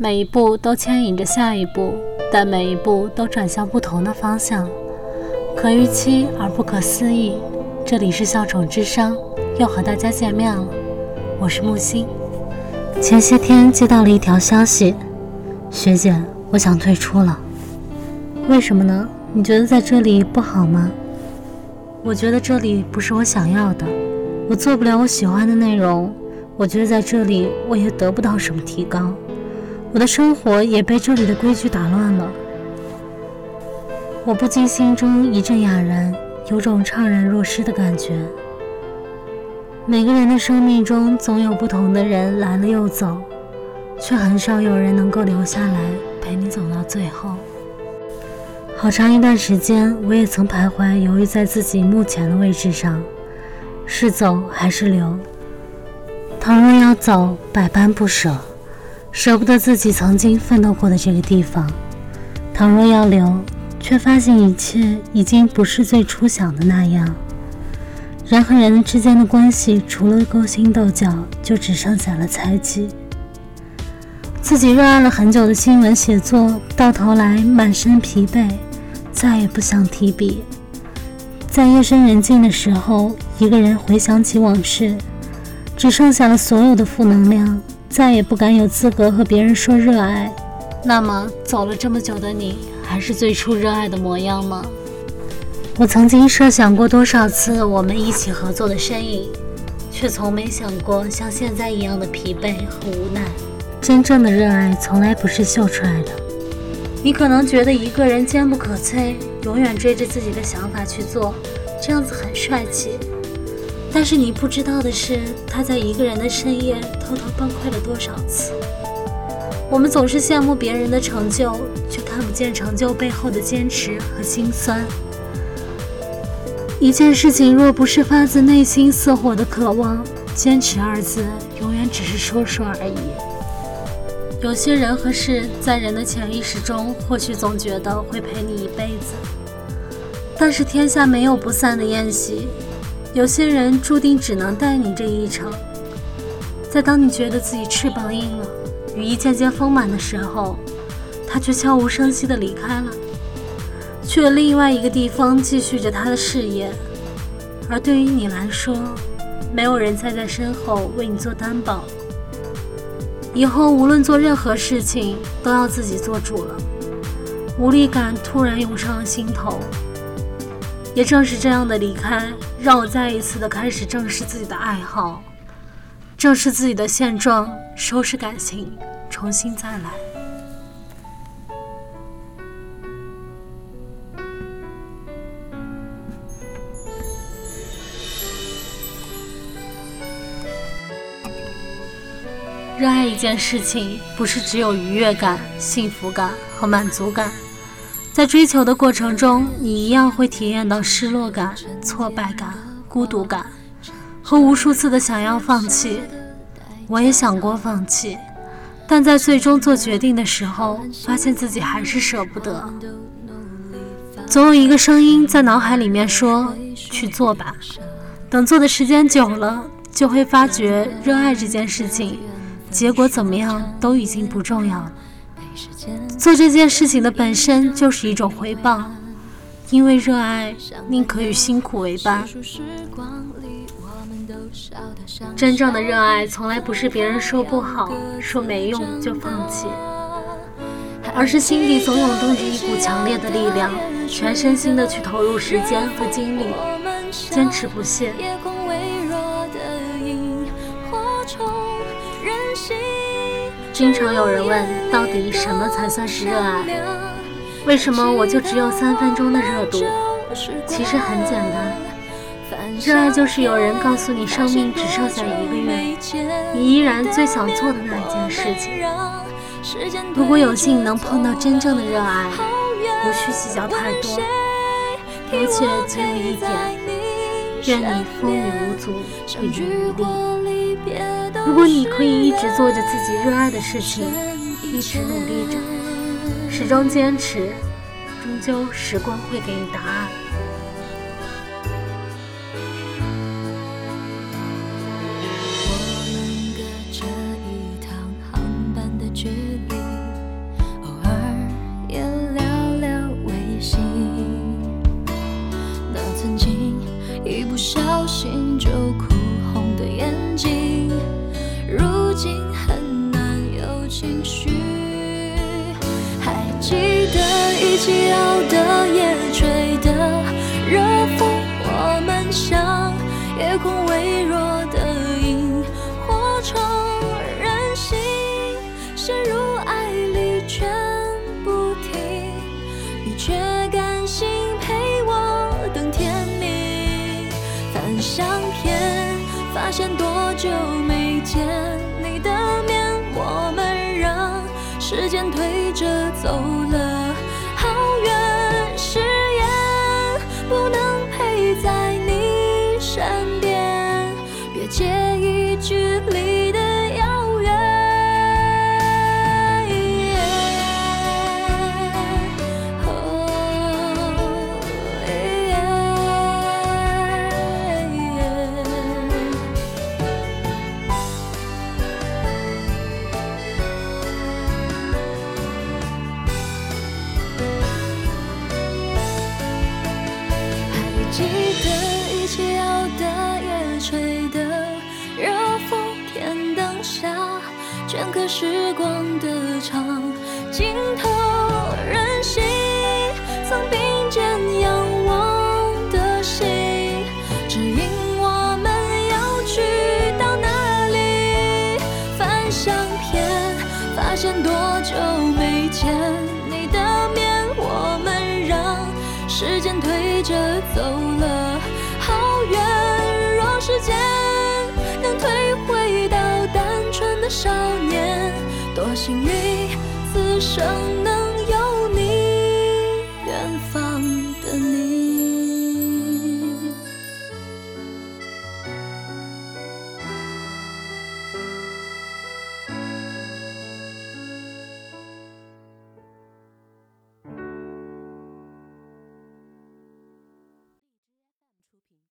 每一步都牵引着下一步，但每一步都转向不同的方向，可预期而不可思议。这里是笑宠之声，又和大家见面了，我是木星。前些天接到了一条消息，学姐，我想退出了。为什么呢？你觉得在这里不好吗？我觉得这里不是我想要的，我做不了我喜欢的内容。我觉得在这里我也得不到什么提高。我的生活也被这里的规矩打乱了，我不禁心中一阵哑然，有种怅然若失的感觉。每个人的生命中总有不同的人来了又走，却很少有人能够留下来陪你走到最后。好长一段时间，我也曾徘徊犹豫在自己目前的位置上，是走还是留？倘若要走，百般不舍。舍不得自己曾经奋斗过的这个地方，倘若要留，却发现一切已经不是最初想的那样。人和人之间的关系，除了勾心斗角，就只剩下了猜忌。自己热爱了很久的新闻写作，到头来满身疲惫，再也不想提笔。在夜深人静的时候，一个人回想起往事，只剩下了所有的负能量。再也不敢有资格和别人说热爱。那么，走了这么久的你，还是最初热爱的模样吗？我曾经设想过多少次我们一起合作的身影，却从没想过像现在一样的疲惫和无奈。真正的热爱从来不是秀出来的。你可能觉得一个人坚不可摧，永远追着自己的想法去做，这样子很帅气。但是你不知道的是，他在一个人的深夜偷偷崩溃了多少次。我们总是羡慕别人的成就，却看不见成就背后的坚持和心酸。一件事情若不是发自内心似火的渴望，坚持二字永远只是说说而已。有些人和事，在人的潜意识中，或许总觉得会陪你一辈子。但是天下没有不散的宴席。有些人注定只能带你这一程，在当你觉得自己翅膀硬了，羽翼渐渐丰满的时候，他却悄无声息地离开了，去了另外一个地方继续着他的事业。而对于你来说，没有人再在身后为你做担保，以后无论做任何事情都要自己做主了。无力感突然涌上了心头。也正是这样的离开，让我再一次的开始正视自己的爱好，正视自己的现状，收拾感情，重新再来。热爱一件事情，不是只有愉悦感、幸福感和满足感。在追求的过程中，你一样会体验到失落感、挫败感、孤独感，和无数次的想要放弃。我也想过放弃，但在最终做决定的时候，发现自己还是舍不得。总有一个声音在脑海里面说：“去做吧。”等做的时间久了，就会发觉，热爱这件事情，结果怎么样都已经不重要了。做这件事情的本身就是一种回报，因为热爱，宁可与辛苦为伴。真正的热爱，从来不是别人说不好、说没用就放弃，而是心底总涌动着一股强烈的力量，全身心的去投入时间和精力，坚持不懈。经常有人问，到底什么才算是热爱？为什么我就只有三分钟的热度？其实很简单，热爱就是有人告诉你生命只剩下一个月，你依然最想做的那一件事情。如果有幸能碰到真正的热爱，无需计较太多，而且只有一点：愿你风雨无阻，不遗余力。如果你可以一直做着自己热爱的事情一直努力着始终坚持终究时光会给你答案。我们隔着一趟航班的距离偶尔也聊聊微信。那曾经一不小心就哭红的眼睛如今很难有情绪。还记得一起熬的夜，吹的热风，我们像夜空微弱的萤火虫，任性陷入爱里全不停，你却甘心陪我等天明。翻相片，发现多久见你的面，我们让时间推着走了。镌刻时光的长镜头，任性曾并肩仰望的心，指引我们要去到哪里。翻相片，发现多久没见你的面，我们让时间推着走了幸运，此生。